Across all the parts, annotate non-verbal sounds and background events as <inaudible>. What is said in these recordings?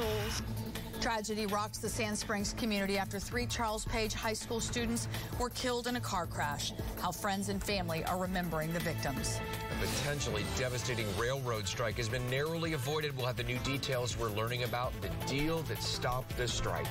souls. Tragedy rocks the Sand Springs community after three Charles Page High School students were killed in a car crash. How friends and family are remembering the victims. A potentially devastating railroad strike has been narrowly avoided. We'll have the new details we're learning about the deal that stopped the strike.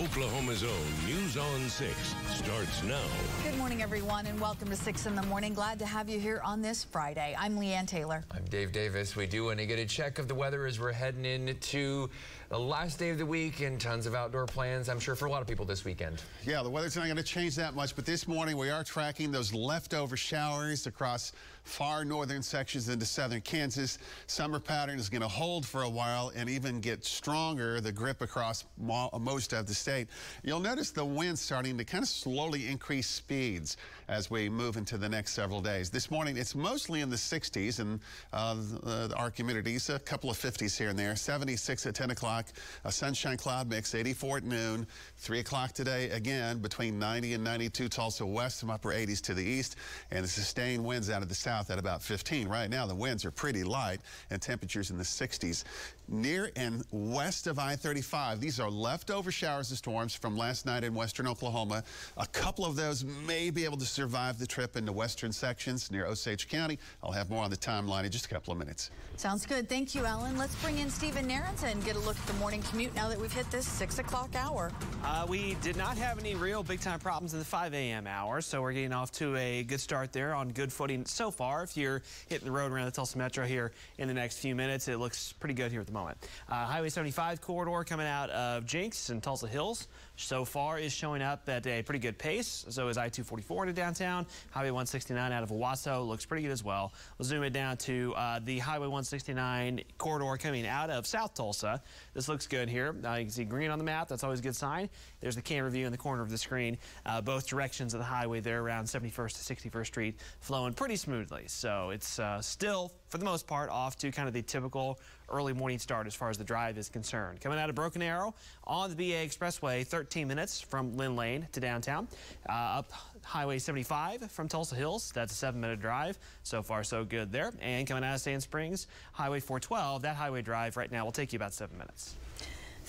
Oklahoma's own News on 6 starts now. Good morning, everyone, and welcome to 6 in the morning. Glad to have you here on this Friday. I'm Leanne Taylor. I'm Dave Davis. We do want to get a check of the weather as we're heading into the last day of the week and tons of outdoor plans, I'm sure, for a lot of people this weekend. Yeah, the weather's not going to change that much, but this morning we are tracking those leftover showers across far northern sections into southern Kansas. Summer pattern is going to hold for a while and even get stronger, the grip across most of the state. You'll notice the wind starting to kind of slowly increase speeds as we move into the next several days. This morning it's mostly in the 60s and uh, our communities, a couple of 50s here and there, 76 at 10 o'clock o'clock. A sunshine cloud mix, 84 at noon. 3 o'clock today, again, between 90 and 92. Tulsa west, some upper 80s to the east. And the sustained winds out of the south at about 15. Right now, the winds are pretty light and temperatures in the 60s. Near and west of I-35, these are leftover showers and storms from last night in western Oklahoma. A couple of those may be able to survive the trip into western sections near Osage County. I'll have more on the timeline in just a couple of minutes. Sounds good. Thank you, Alan. Let's bring in Stephen Narrington, to get a look at the morning commute now that we've hit this 6 o'clock hour. Uh, we did not have any real big-time problems in the 5 a.m. hour, so we're getting off to a good start there on good footing so far. If you're hitting the road around the Tulsa Metro here in the next few minutes, it looks pretty good here at the moment. Uh, Highway 75 corridor coming out of Jenks and Tulsa Hills so far is showing up at a pretty good pace. So is I-244 into downtown. Highway 169 out of Owasso looks pretty good as well. We'll zoom it down to uh, the Highway 169 corridor coming out of South Tulsa. This looks good here. Uh, you can see green on the map. That's always a good sign. There's the camera view in the corner of the screen. Uh, both directions of the highway there around 71st to 61st Street flowing pretty smoothly. So it's uh, still, for the most part, off to kind of the typical early morning start as far as the drive is concerned. Coming out of Broken Arrow on the BA Expressway, 13 minutes from Lynn Lane to downtown. Uh, up Highway 75 from Tulsa Hills, that's a seven minute drive. So far, so good there. And coming out of Sand Springs, Highway 412, that highway drive right now will take you about seven minutes.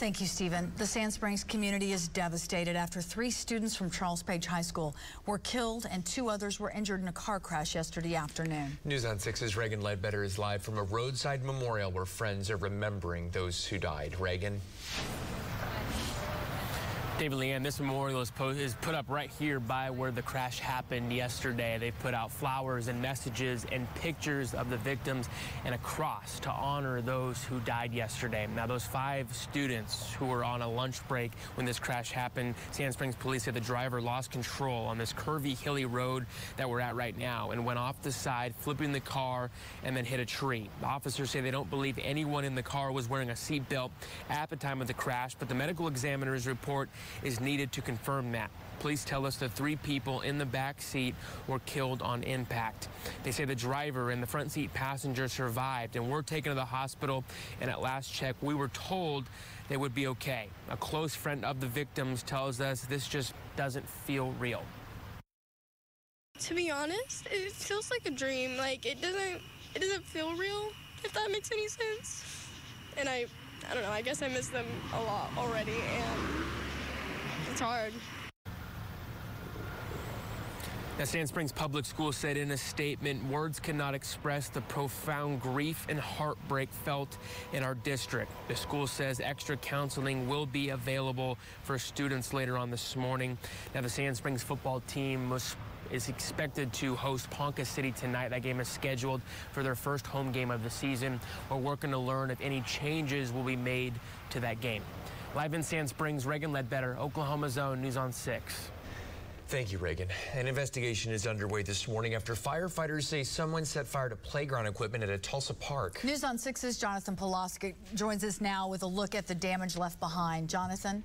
Thank you, Stephen. The Sand Springs community is devastated after three students from Charles Page High School were killed and two others were injured in a car crash yesterday afternoon. News on 6's Reagan Ledbetter is live from a roadside memorial where friends are remembering those who died. Reagan. David Leanne, this memorial is, is, put up right here by where the crash happened yesterday. They put out flowers and messages and pictures of the victims and a cross to honor those who died yesterday. Now, those five students who were on a lunch break when this crash happened, Sand Springs police said the driver lost control on this curvy, hilly road that we're at right now and went off the side, flipping the car and then hit a tree. The officers say they don't believe anyone in the car was wearing a seatbelt at the time of the crash, but the medical examiner's report is needed to confirm that. Police tell us the three people in the back seat were killed on impact. They say the driver and the front seat passenger survived and were taken to the hospital. And at last check, we were told they would be okay. A close friend of the victims tells us this just doesn't feel real. To be honest, it feels like a dream. Like it doesn't, it doesn't feel real. If that makes any sense. And I, I don't know. I guess I miss them a lot already, and it's hard. Now, Sand Springs Public School said in a statement, words cannot express the profound grief and heartbreak felt in our district. The school says extra counseling will be available for students later on this morning. Now, the Sand Springs football team was is expected to host Ponca City tonight. That game is scheduled for their first home game of the season. We're working to learn if any changes will be made to that game. Live in Sand Springs, Reagan Ledbetter, Oklahoma's Own, News on 6. Thank you, Reagan. An investigation is underway this morning after firefighters say someone set fire to playground equipment at a Tulsa park. News on 6's Jonathan Polasek joins us now with a look at the damage left behind. Jonathan?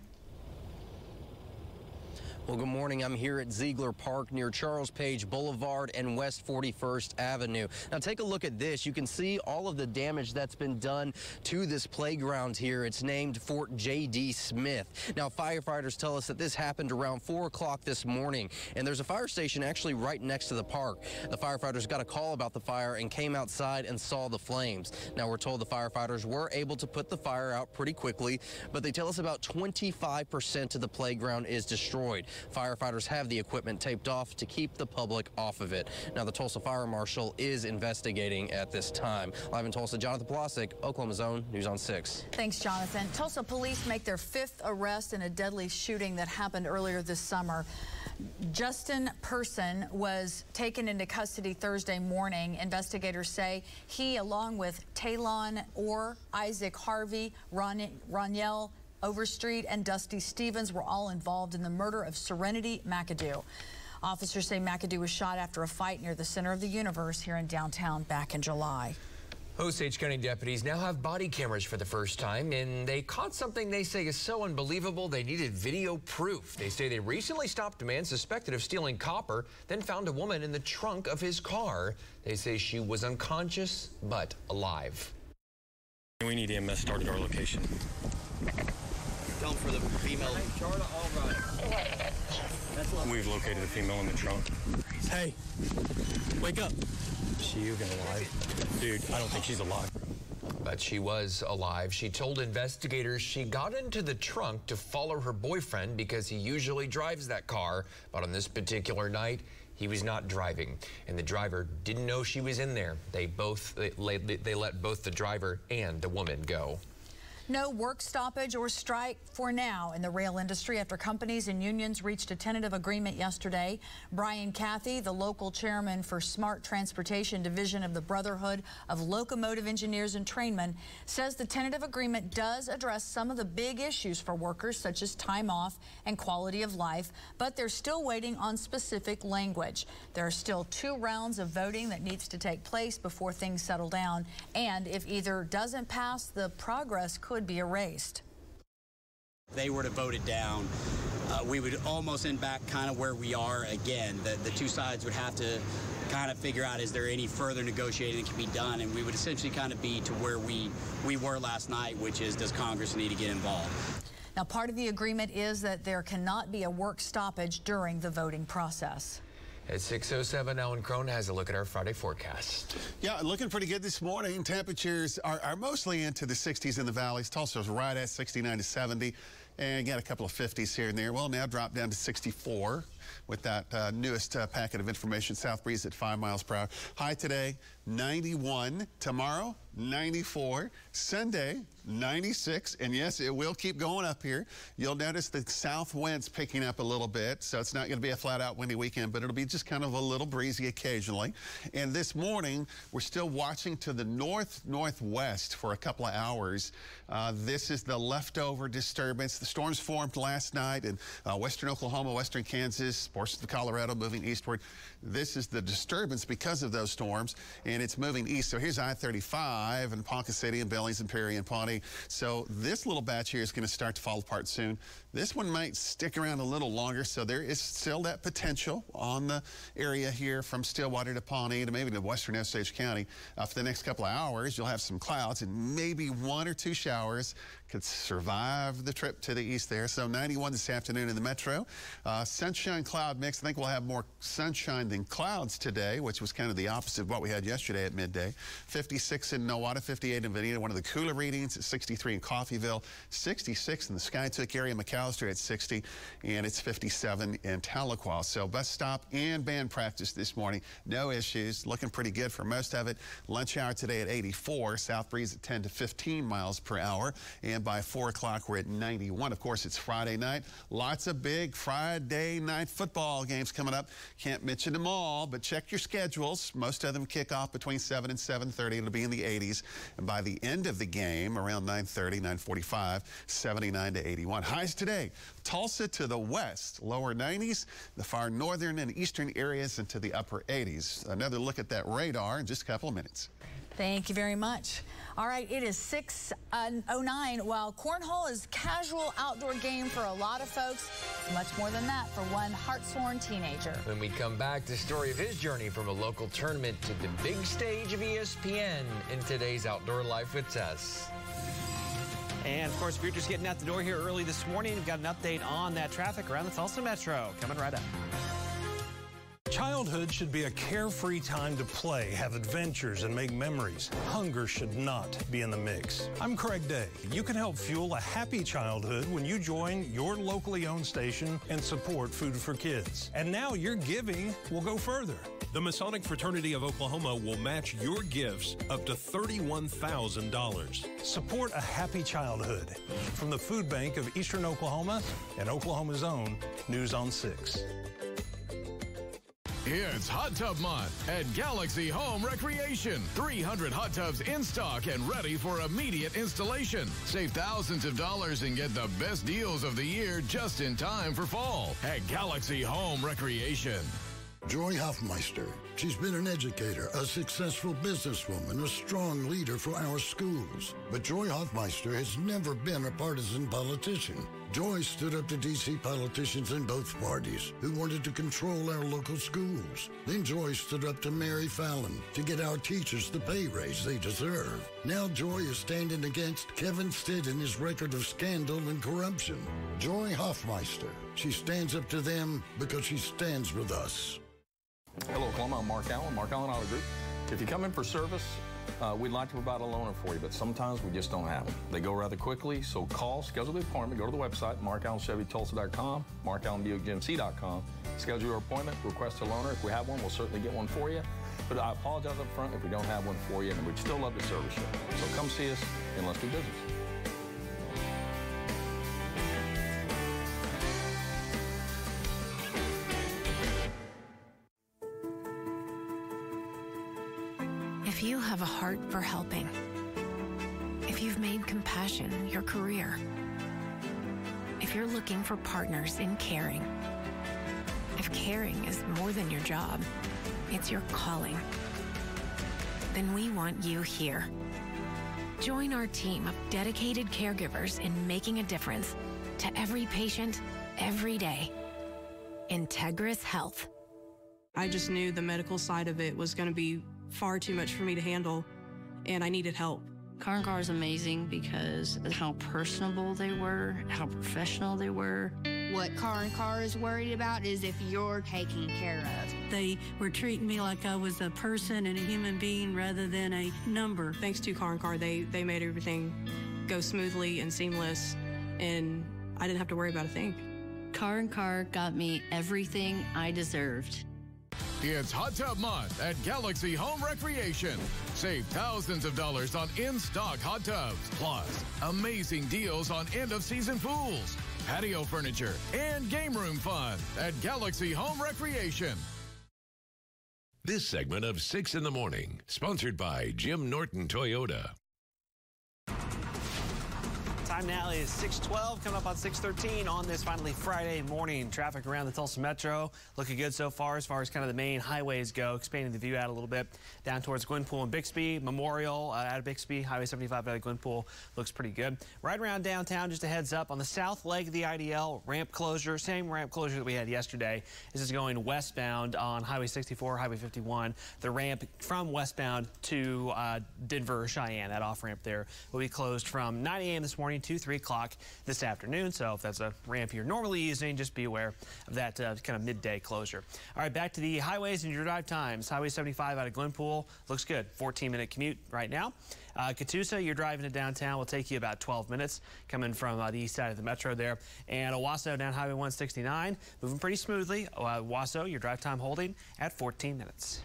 Well, good morning. I'm here at Ziegler Park near Charles Page Boulevard and West 41st Avenue. Now, take a look at this. You can see all of the damage that's been done to this playground here. It's named Fort J.D. Smith. Now, firefighters tell us that this happened around 4 o'clock this morning, and there's a fire station actually right next to the park. The firefighters got a call about the fire and came outside and saw the flames. Now, we're told the firefighters were able to put the fire out pretty quickly, but they tell us about 25% of the playground is destroyed. Firefighters have the equipment taped off to keep the public off of it. Now, the Tulsa Fire Marshal is investigating at this time. Live in Tulsa, Jonathan Polasek, Oklahoma's Own, News on 6. Thanks, Jonathan. Tulsa police make their fifth arrest in a deadly shooting that happened earlier this summer. Justin Person was taken into custody Thursday morning. Investigators say he, along with Talon Orr, Isaac Harvey, Ron, Overstreet and Dusty Stevens were all involved in the murder of Serenity McAdoo. Officers say McAdoo was shot after a fight near the center of the universe here in downtown back in July. Osage County deputies now have body cameras for the first time, and they caught something they say is so unbelievable they needed video proof. They say they recently stopped a man suspected of stealing copper, then found a woman in the trunk of his car. They say she was unconscious but alive. We need EMS started our location. Tell for the female. We've located a female in the trunk. Hey, wake up. Is she even alive? Dude, I don't think she's alive. But she was alive. She told investigators she got into the trunk to follow her boyfriend because he usually drives that car. But on this particular night, he was not driving, and the driver didn't know she was in there. They both they, they let both the driver and the woman go. No work stoppage or strike for now in the rail industry after companies and unions reached a tentative agreement yesterday. Brian Cathy, the local chairman for Smart Transportation Division of the Brotherhood of Locomotive Engineers and Trainmen, says the tentative agreement does address some of the big issues for workers, such as time off and quality of life, but they're still waiting on specific language. There are still two rounds of voting that needs to take place before things settle down, and if either doesn't pass, the progress could could be erased. If they were to vote it down, uh, we would almost end back kind of where we are again. The, the two sides would have to kind of figure out is there any further negotiating that can be done, and we would essentially kind of be to where we, we were last night, which is does Congress need to get involved? Now, part of the agreement is that there cannot be a work stoppage during the voting process. At 6.07, Alan Crone has a look at our Friday forecast. Yeah, looking pretty good this morning. Temperatures are, are mostly into the 60s in the valleys. Tulsa's right at 69 to 70. And again, a couple of 50s here and there. Well, now drop down to 64 with that uh, newest uh, packet of information. South breeze at 5 miles per hour. High today, 91. Tomorrow, 94. Sunday, 96. And yes, it will keep going up here. You'll notice the south winds picking up a little bit, so it's not going to be a flat out windy weekend, but it'll be just kind of a little breezy occasionally. And this morning, we're still watching to the north northwest for a couple of hours. Uh, this is the leftover disturbance. The storms formed last night in uh, western Oklahoma, western Kansas, portions of Colorado moving eastward. This is the disturbance because of those storms, and it's moving east. So here's I 35 and Ponca City and Billings and Perry and Pawnee. So this little batch here is going to start to fall apart soon. This one might stick around a little longer, so there is still that potential on the area here from Stillwater to Pawnee to maybe to western Osage County. Uh, for the next couple of hours, you'll have some clouds and maybe one or two showers could survive the trip to the east there. So 91 this afternoon in the metro. Uh, sunshine cloud mix. I think we'll have more sunshine than clouds today, which was kind of the opposite of what we had yesterday at midday. 56 in Nowata, 58 in Vinita, one of the cooler readings, 63 in Coffeyville, 66 in the Skiatook area, At 60, and it's 57 in Tahlequah. So bus stop and band practice this morning. No issues. Looking pretty good for most of it. Lunch hour today at 84. South breeze at 10 to 15 miles per hour. And by 4 o'clock, we're at 91. Of course, it's Friday night. Lots of big Friday night football games coming up. Can't mention them all, but check your schedules. Most of them kick off between 7 and 7.30. It'll be in the 80s. And by the end of the game, around 9.30, 9.45, 79 to 81. Highs today, Tulsa to the west, lower 90s, the far northern and eastern areas into the upper 80s. Another look at that radar in just a couple of minutes. Thank you very much. All right, it is 6.09. Uh, While cornhole is casual outdoor game for a lot of folks, much more than that for one Hartshorne teenager. When we come back, the story of his journey from a local tournament to the big stage of ESPN in today's Outdoor Life with Tess. And of course, if you're just getting out the door here early this morning, we've got an update on that traffic around the Tulsa Metro coming right up. Childhood should be a carefree time to play, have adventures, and make memories. Hunger should not be in the mix. I'm Craig Day. You can help fuel a happy childhood when you join your locally owned station and support Food for Kids. And now your giving will go further. The Masonic Fraternity of Oklahoma will match your gifts up to $31,000. Support a happy childhood. From the Food Bank of Eastern Oklahoma and Oklahoma's own News on 6. It's Hot Tub Month at Galaxy Home Recreation. 300 hot tubs in stock and ready for immediate installation. Save thousands of dollars and get the best deals of the year just in time for fall at Galaxy Home Recreation. Joy Hoffmeister. She's been an educator, a successful businesswoman, a strong leader for our schools. But Joy Hoffmeister has never been a partisan politician. Joy stood up to D.C. politicians in both parties who wanted to control our local schools. Then Joy stood up to Mary Fallin to get our teachers the pay raise they deserve. Now Joy is standing against Kevin Stitt and his record of scandal and corruption. Joy Hoffmeister. She stands up to them because she stands with us. Hello, Oklahoma. I'm Mark Allen, Mark Allen Auto Group. If you come in for service, uh, we'd like to provide a loaner for you, but sometimes we just don't have them. They go rather quickly, so call, schedule the appointment, go to the website, markallenchevytulsa.com, markallenbuickgmc.com, schedule your appointment, request a loaner. If we have one, we'll certainly get one for you. But I apologize up front if we don't have one for you, and we'd still love to service you. So come see us, and let's do business. Have a heart for helping, if you've made compassion your career, if you're looking for partners in caring, if caring is more than your job, it's your calling, then we want you here. Join our team of dedicated caregivers in making a difference to every patient, every day. Integris Health. I just knew the medical side of it was going to be far too much for me to handle, and I needed help. Carr and Carr is amazing because of how personable they were, how professional they were. What Carr and Carr is worried about is if you're taken care of. They were treating me like I was a person and a human being rather than a number. Thanks to Carr and Carr, they, they made everything go smoothly and seamless, and I didn't have to worry about a thing. Carr and Carr got me everything I deserved. It's Hot Tub Month at Galaxy Home Recreation. Save thousands of dollars on in-stock hot tubs, plus amazing deals on end-of-season pools, patio furniture, and game room fun at Galaxy Home Recreation. This segment of 6 in the Morning, sponsored by Jim Norton Toyota. Time now is 612, coming up on 613 on this finally Friday morning. Traffic around the Tulsa Metro looking good so far as far as kind of the main highways go. Expanding the view out a little bit down towards Glenpool and Bixby. Memorial uh, out of Bixby. Highway 75 out of Glenpool looks pretty good. Right around downtown, just a heads up on the south leg of the IDL, ramp closure. Same ramp closure that we had yesterday. This is going westbound on Highway 64, Highway 51. The ramp from westbound to uh, Denver, Cheyenne, that off ramp there will be closed from 9 a.m. this morning to 3 o'clock this afternoon. So if that's a ramp you're normally using, just be aware of that uh, kind of midday closure. All right, back to the highways and your drive times. Highway 75 out of Glenpool looks good. 14 minute commute right now. Uh, Catoosa, you're driving to downtown, will take you about 12 minutes coming from uh, the east side of the metro there. And Owasso down Highway 169, moving pretty smoothly. Uh, Owasso, your drive time holding at 14 minutes.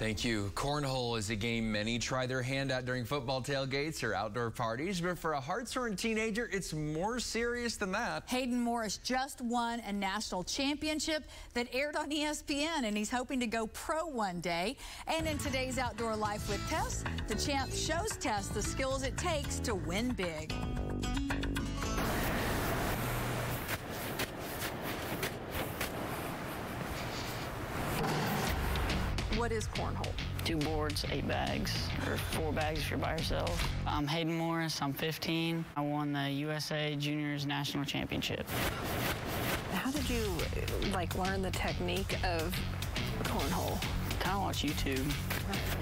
Thank you. Cornhole is a game many try their hand at during football tailgates or outdoor parties, but for a Hartshorne teenager, it's more serious than that. Hayden Morris just won a national championship that aired on ESPN, and he's hoping to go pro one day. And in today's Outdoor Life with Tess, the champ shows Tess the skills it takes to win big. What is cornhole? two boards, eight bags, or four bags if you're by yourself. I'm Hayden Morris. I'm 15. I won the USA Juniors National Championship. How did you like learn the technique of cornhole? Kind of watch YouTube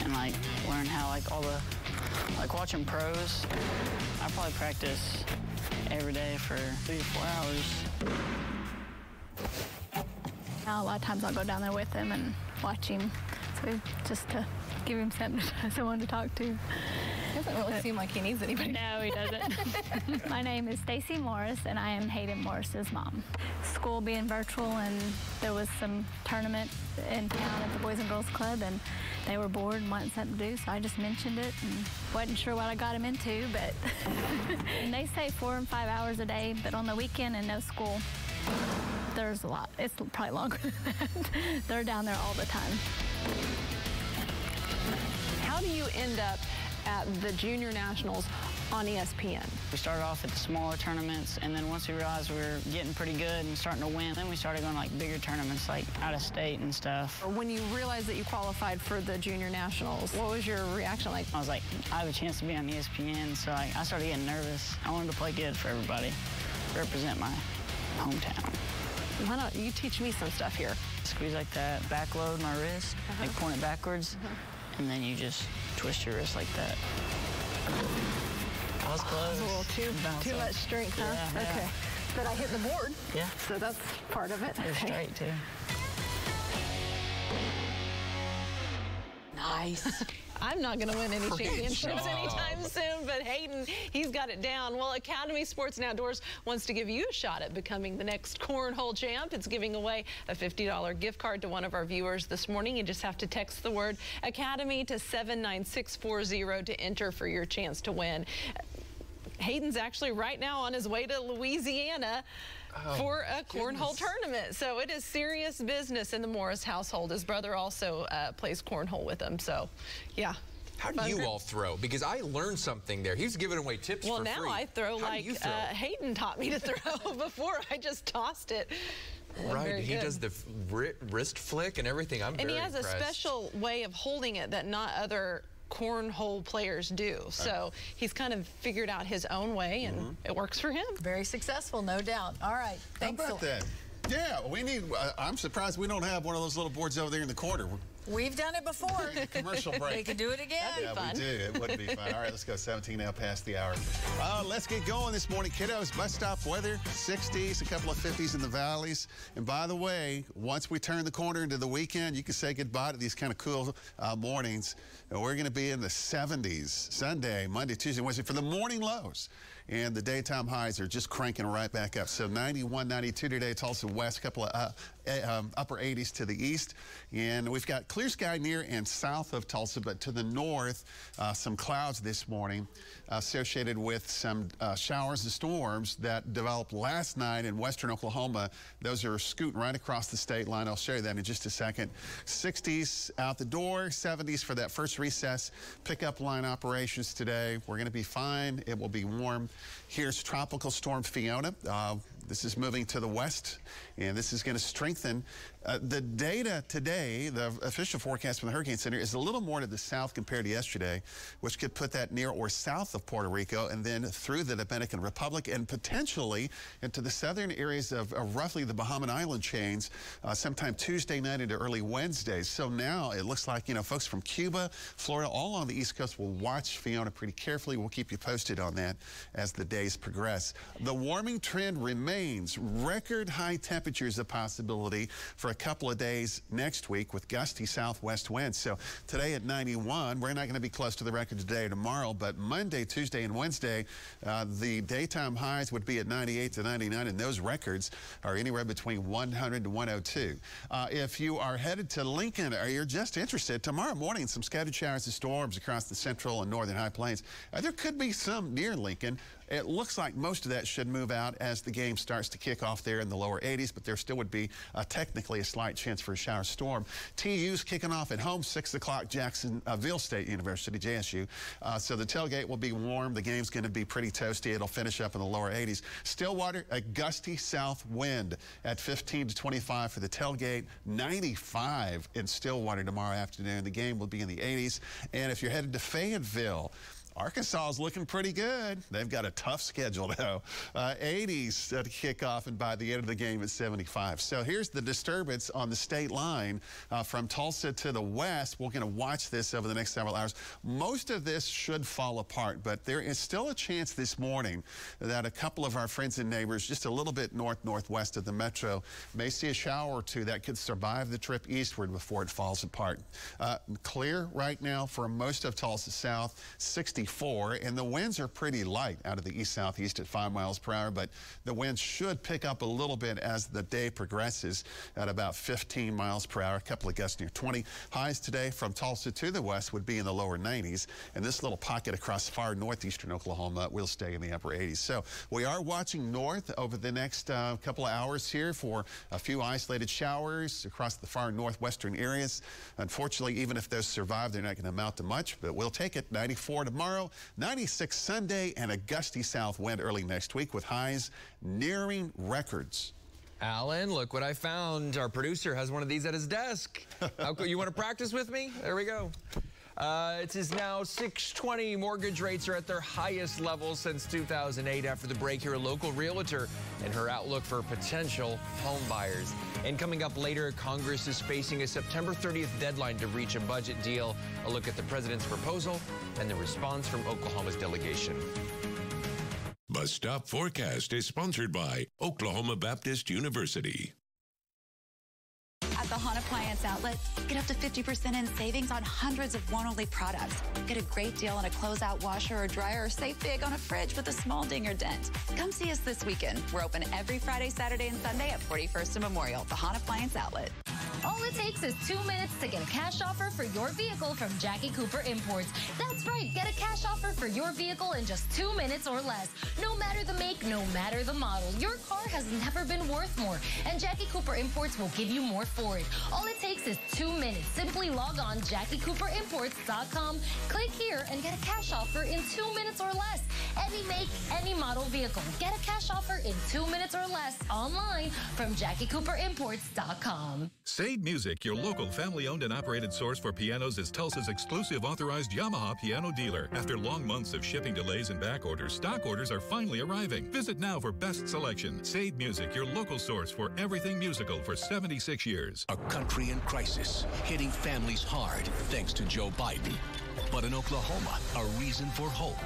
and like learn how like all the like watching pros. I probably practice every day for three to four hours. Now, a lot of times I'll go down there with him and watch him, so just to give him <laughs> someone to talk to. Doesn't really seem like he needs anybody. No, he doesn't. <laughs> <laughs> My name is Stacy Morris, and I am Hayden Morris's mom. School being virtual, and there was some tournament in town at the Boys and Girls Club, and they were bored and wanted something to do, so I just mentioned it and wasn't sure what I got him into, but and they say four and five hours a day, but on the weekend and no school, there's a lot. It's probably longer than that. They're down there all the time. How do you end up at the Junior Nationals on ESPN? We started off at the smaller tournaments, and then once we realized we were getting pretty good and starting to win, then we started going to like bigger tournaments, like out of state and stuff. When you realized that you qualified for the Junior Nationals, what was your reaction like? I was like, I have a chance to be on ESPN, so like, I started getting nervous. I wanted to play good for everybody, represent my hometown. Why don't you teach me some stuff here? Squeeze like that, back load my wrist, uh-huh. like point it backwards, uh-huh. and then you just twist your wrist like that. I was close. A little too, too much strength, huh? Yeah, yeah. Okay. But I hit the board. Yeah. So that's part of it. It's Okay. straight too. Nice. <laughs> I'm not going to win any oh, Great championships job. anytime soon, but Hayden, he's got it down. Well, Academy Sports and Outdoors wants to give you a shot at becoming the next cornhole champ. It's giving away a $50 gift card to one of our viewers this morning. You just have to text the word Academy to 79640 to enter for your chance to win. Hayden's actually right now on his way to Louisiana Oh, for a cornhole tournament. So it is serious business in the Morris household. His brother also uh, plays cornhole with him. So, yeah. How do you all throw? Because I learned something there. He was giving away tips Well, for now free. I throw How like throw? Uh, Hayden taught me to <laughs> throw. Before I just tossed it. Right, he good. does the wrist flick and everything. I'm And very he has impressed. a special way of holding it that not other cornhole players do. So he's kind of figured out his own way, and Mm-hmm. it works for him. Very successful, no doubt. All right. How Thanks. about that? Yeah, we need. Uh, I'm surprised we don't have one of those little boards over there in the corner. We've done it before. <laughs> Commercial break. We can do it again. yeah, we do. It would be fun. All right, let's go. 17 now past the hour. Uh, let's get going this morning, kiddos. Bus stop weather, 60s, a couple of 50s in the valleys. And by the way, once we turn the corner into the weekend, you can say goodbye to these kind of cool uh, mornings. And we're going to be in the 70s Sunday, Monday, Tuesday, Wednesday for the morning lows. And the daytime highs are just cranking right back up. So 91, 92 today, Tulsa West, a couple of uh, um, upper 80s to the east. And we've got clear sky near and south of Tulsa, but to the north, uh, some clouds this morning associated with some uh, showers and storms that developed last night in western Oklahoma. Those are scooting right across the state line. I'll show you that in just a second. 60s out the door, 70s for that first recess. Pickup line operations today. We're going to be fine. It will be warm. Here's Tropical Storm Fiona. Uh, this is moving to the west, and this is going to strengthen. Uh, the data today, the official forecast from the Hurricane Center, is a little more to the south compared to yesterday, which could put that near or south of Puerto Rico and then through the Dominican Republic and potentially into the southern areas of, roughly the Bahama Island chains uh, sometime Tuesday night into early Wednesday. So now it looks like, you know, folks from Cuba, Florida, all on the East Coast will watch Fiona pretty carefully. We'll keep you posted on that as the days progress. The warming trend remains. Record high temperatures a possibility for a couple of days next week with gusty southwest winds. So today at 91, we're not going to be close to the record today or tomorrow, but Monday, Tuesday, and Wednesday, uh, the daytime highs would be at 98 to 99, and those records are anywhere between 100 to 102. Uh, if you are headed to Lincoln or you're just interested, tomorrow morning, some scattered showers and storms across the central and northern high plains. Uh, there could be some near Lincoln. It looks like most of that should move out as the game starts to kick off there in the lower 80s, but there still would be uh, technically a slight chance for a shower storm. TU's kicking off at home, 6 o'clock, Jacksonville State University, JSU. Uh, so the tailgate will be warm. The game's going to be pretty toasty. It'll finish up in the lower 80s. Stillwater, a gusty south wind at 15 to 25 for the tailgate, 95 in Stillwater tomorrow afternoon. The game will be in the 80s. And if you're headed to Fayetteville, Arkansas is looking pretty good. They've got a tough schedule, <laughs> though. Uh, 80s at kickoff, and by the end of the game, it's 75. So here's the disturbance on the state line uh, from Tulsa to the west. We're going to watch this over the next several hours. Most of this should fall apart, but there is still a chance this morning that a couple of our friends and neighbors, just a little bit north northwest of the metro, may see a shower or two that could survive the trip eastward before it falls apart. Uh, clear right now for most of Tulsa South, 60 and the winds are pretty light out of the east southeast at 5 miles per hour, but the winds should pick up a little bit as the day progresses at about 15 miles per hour. A couple of gusts near 20. Highs today from Tulsa to the west would be in the lower 90s, and this little pocket across far northeastern Oklahoma will stay in the upper 80s. So we are watching north over the next uh, couple of hours here for a few isolated showers across the far northwestern areas. Unfortunately, even if those survive, they're not going to amount to much, but we'll take it. 94 tomorrow tomorrow, 96 Sunday, and a gusty south wind early next week with highs nearing records. Alan, look what I found. Our producer has one of these at his desk. <laughs> How. You want to practice with me? There we go. Uh, it is now 620. Mortgage rates are at their highest level since 2008 after the break here. A local realtor and her outlook for potential home buyers. And coming up later, Congress is facing a September 30th deadline to reach a budget deal. A look at the president's proposal and the response from Oklahoma's delegation. Bus Stop Forecast is sponsored by Oklahoma Baptist University. The Hahn Appliance Outlet, get up to 50% in savings on hundreds of one-only products. Get a great deal on a closeout washer or dryer or save big on a fridge with a small ding or dent. Come see us this weekend. We're open every Friday, Saturday, and Sunday at 41st and Memorial, the Hahn Appliance Outlet. All it takes is two minutes to get a cash offer for your vehicle from Jackie Cooper Imports. That's right, get a cash offer for your vehicle in just two minutes or less. No matter the make, no matter the model, your car has never been worth more, and Jackie Cooper Imports will give you more for it. All it takes is two minutes. Simply log on JackieCooperImports.com, click here, and get a cash offer in two minutes or less. Any make, any model vehicle. Get a cash offer in two minutes or less online from JackieCooperImports.com. Saied Music, your local family-owned and operated source for pianos, is Tulsa's exclusive authorized Yamaha piano dealer. After long months of shipping delays and back orders, stock orders are finally arriving. Visit now for best selection. Saied Music, your local source for everything musical for 76 years. A country in crisis, hitting families hard thanks to Joe Biden. But in Oklahoma, a reason for hope.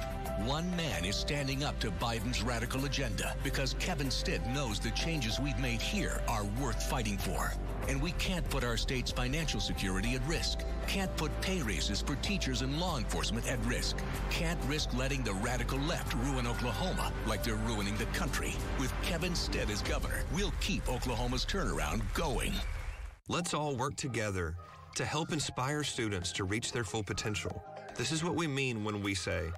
One man is standing up to Biden's radical agenda because Kevin Stitt knows the changes we've made here are worth fighting for. And we can't put our state's financial security at risk. Can't put pay raises for teachers and law enforcement at risk. Can't risk letting the radical left ruin Oklahoma like they're ruining the country. With Kevin Stitt as governor, we'll keep Oklahoma's turnaround going. Let's all work together to help inspire students to reach their full potential. This is what we mean when we say,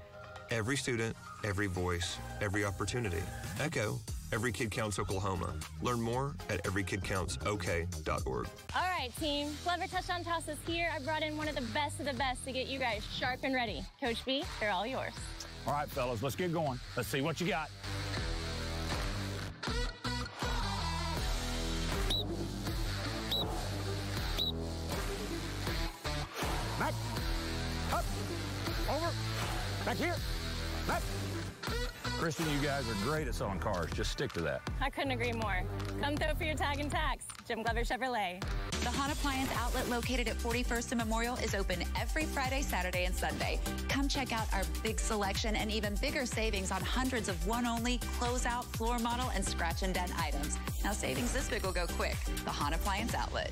every student, every voice, every opportunity. Echo, Every Kid Counts Oklahoma. Learn more at everykidcountsok.org. All right, team. Clever touchdown toss is here. I brought in one of the best of the best to get you guys sharp and ready. Coach B, they're all yours. All right, fellas, let's get going. Let's see what you got. Back here. Back. Kristen, you guys are great at selling cars. Just stick to that. I couldn't agree more. Come throw for your tag and tax. Jim Glover Chevrolet. The Hahn Appliance Outlet located at 41st and Memorial is open every Friday, Saturday, and Sunday. Come check out our big selection and even bigger savings on hundreds of one-only, closeout, floor model, and scratch and dent items. Now savings this big will go quick. The Hahn Appliance Outlet.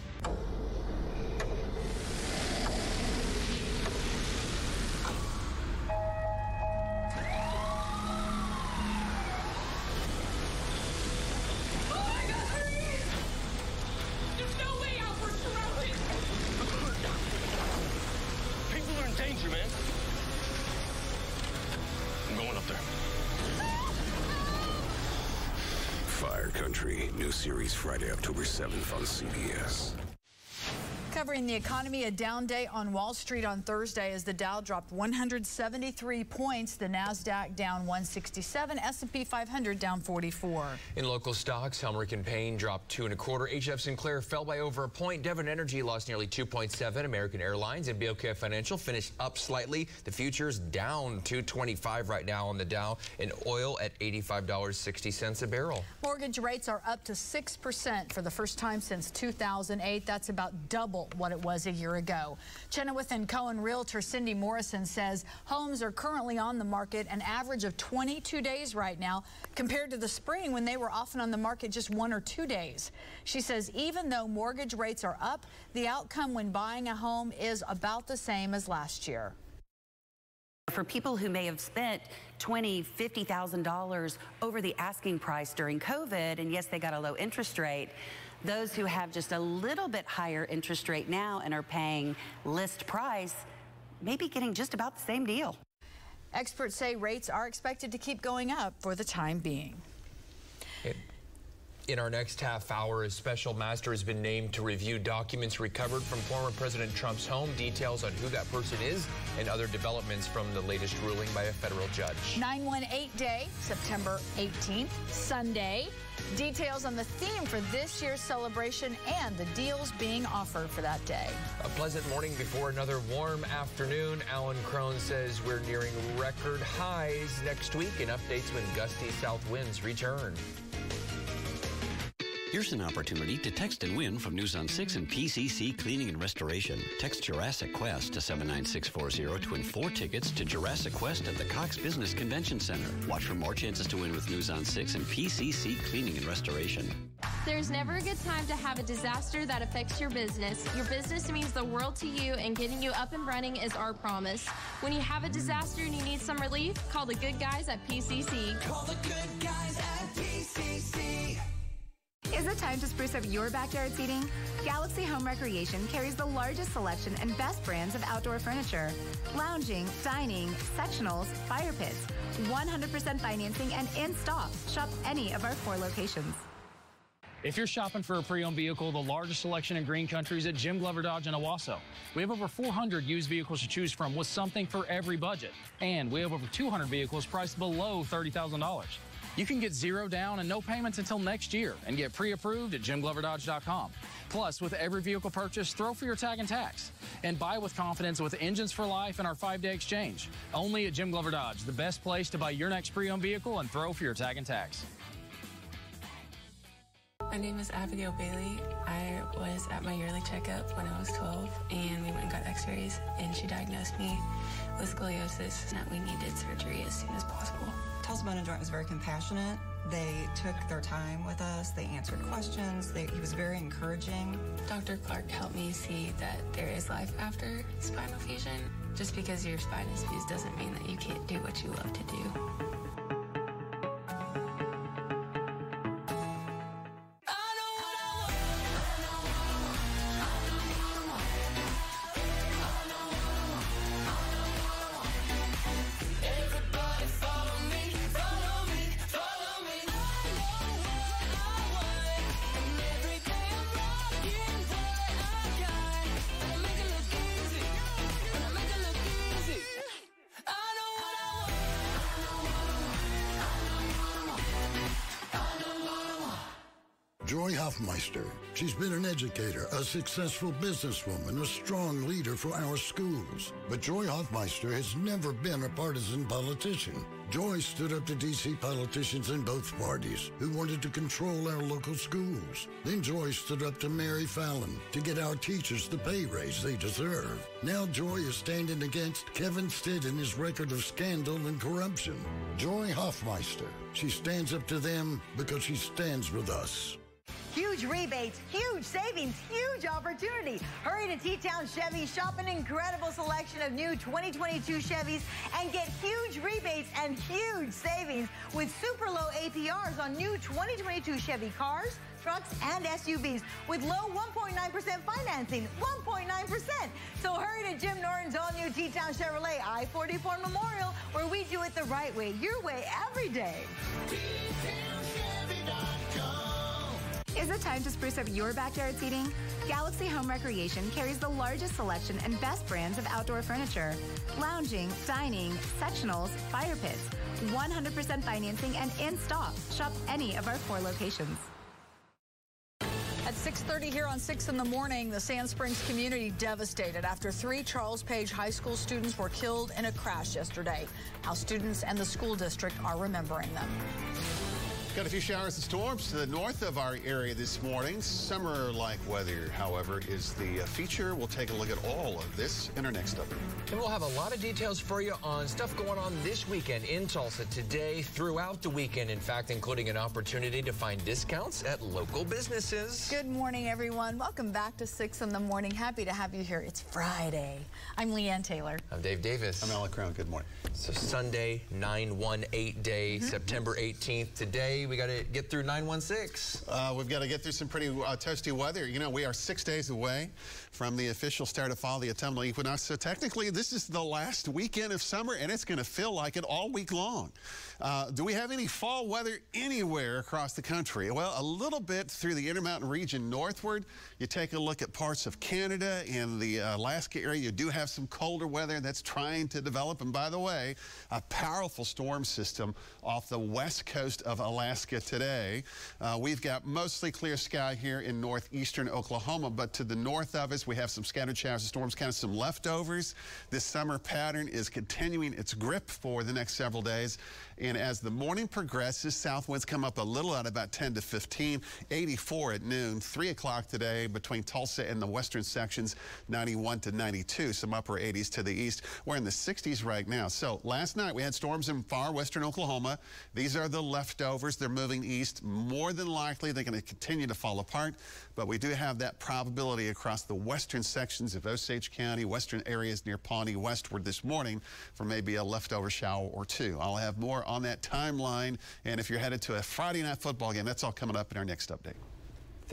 out there. Fire Country, new series Friday, October 7th on CBS. Covering the economy, a down day on Wall Street on Thursday as the Dow dropped 173 points, the Nasdaq down 167, S&P 500 down 44. In local stocks, Helmerich and Payne dropped two and a quarter. HF Sinclair fell by over a point. Devon Energy lost nearly 2.7. American Airlines and BOK Financial finished up slightly. The futures down 225 right now on the Dow, and oil at $85.60 a barrel. Mortgage rates are up to 6% for the first time since 2008. That's about double what it was a year ago. Chinowth and Cohen realtor Cindy Morrison says homes are currently on the market an average of 22 days right now compared to the spring when they were often on the market just one or two days. She says even though mortgage rates are up, the outcome when buying a home is about the same as last year. For people who may have spent twenty, fifty thousand dollars over the asking price during COVID, and yes, they got a low interest rate. Those who have just a little bit higher interest rate now and are paying list price, may be getting just about the same deal. Experts say rates are expected to keep going up for the time being. In our next half hour, a special master has been named to review documents recovered from former President Trump's home. Details on who that person is and other developments from the latest ruling by a federal judge. 918 Day, September 18th, Sunday. Details on the theme for this year's celebration and the deals being offered for that day. A pleasant morning before another warm afternoon. Alan Crone says we're nearing record highs next week and updates when gusty south winds return. Here's an opportunity to text and win from News on 6 and PCC Cleaning and Restoration. Text Jurassic Quest to 79640 to win four tickets to Jurassic Quest at the Cox Business Convention Center. Watch for more chances to win with News on 6 and PCC Cleaning and Restoration. There's never a good time to have a disaster that affects your business. Your business means the world to you, and getting you up and running is our promise. When you have a disaster and you need some relief, call the good guys at PCC. Call the good guys at PCC. Is it time to spruce up your backyard seating? Galaxy Home Recreation carries the largest selection and best brands of outdoor furniture. Lounging, dining, sectionals, fire pits, 100% financing and in stock. Shop any of our four locations. If you're shopping for a pre-owned vehicle, the largest selection in green country is at Jim Glover Dodge in Owasso. We have over 400 used vehicles to choose from with something for every budget. And we have over 200 vehicles priced below $30,000. You can get zero down and no payments until next year and get pre-approved at jimgloverdodge.com. Plus, with every vehicle purchase, throw for your tag and tax. And buy with confidence with Engines for Life and our five-day exchange. Only at Jim Glover Dodge, the best place to buy your next pre-owned vehicle and throw for your tag and tax. My name is Abigail Bailey. I was at my yearly checkup when I was 12, and we went and got x-rays, and she diagnosed me with scoliosis, and that we needed surgery as soon as possible. Bone and Joint was very compassionate. They took their time with us. They answered questions. They, he was very encouraging. Dr. Clark helped me see that there is life after spinal fusion. Just because your spine is fused doesn't mean that you can't do what you love to do. Hoffmeister. She's been an educator, a successful businesswoman, a strong leader for our schools. But Joy Hoffmeister has never been a partisan politician. Joy stood up to D.C. politicians in both parties who wanted to control our local schools. Then Joy stood up to Mary Fallin to get our teachers the pay raise they deserve. Now Joy is standing against Kevin Stitt and his record of scandal and corruption. Joy Hoffmeister. She stands up to them because she stands with us. Huge rebates, huge savings, huge opportunity. Hurry to T-Town Chevy, shop an incredible selection of new 2022 Chevys and get huge rebates and huge savings with super low APRs on new 2022 Chevy cars, trucks, and SUVs with low 1.9% financing. 1.9%. So hurry to Jim Norton's all-new T-Town Chevrolet I-44 Memorial where we do it the right way, your way, every day. Is it time to spruce up your backyard seating? Galaxy Home Recreation carries the largest selection and best brands of outdoor furniture. Lounging, dining, sectionals, fire pits. 100% financing and in stock. Shop any of our four locations. At 6:30 here on 6 in the morning, the Sand Springs community devastated after three Charles Page High School students were killed in a crash yesterday. How students and the school district are remembering them. Got a few showers and storms to the north of our area this morning. Summer-like weather, however, is the uh, feature. We'll take a look at all of this in our next update. And we'll have a lot of details for you on stuff going on this weekend in Tulsa today, throughout the weekend, in fact, including an opportunity to find discounts at local businesses. Good morning, everyone. Welcome back to 6 in the morning. Happy to have you here. It's Friday. I'm Leanne Taylor. I'm Dave Davis. I'm Alan Crone. Good morning. So Sunday, 918 day, September 18th. Today, we got to get through 916. Uh, we've got to get through some pretty uh, toasty weather. You know, we are six days away from the official start of fall, the autumnal equinox. So technically, this is the last weekend of summer, and it's going to feel like it all week long. Uh, do we have any fall weather anywhere across the country? Well, a little bit through the Intermountain region northward. You take a look at parts of Canada and the uh, Alaska area. You do have some colder weather that's trying to develop. And by the way, a powerful storm system off the west coast of Alaska today. Uh, we've got mostly clear sky here in northeastern Oklahoma, but to the north of us, we have some scattered showers and storms, kind of some leftovers. This summer pattern is continuing its grip for the next several days. And as the morning progresses, south winds come up a little at about 10 to 15, 84 at noon, 3 o'clock today between Tulsa and the western sections, 91 to 92, some upper 80s to the east. We're in the 60s right now. So last night we had storms in far western Oklahoma. These are the leftovers. They're moving east. More than likely, they're going to continue to fall apart, but we do have that probability across the western sections of Osage County, western areas near Pawnee westward this morning for maybe a leftover shower or two. I'll have more on that timeline, and if you're headed to a Friday night football game, that's all coming up in our next update.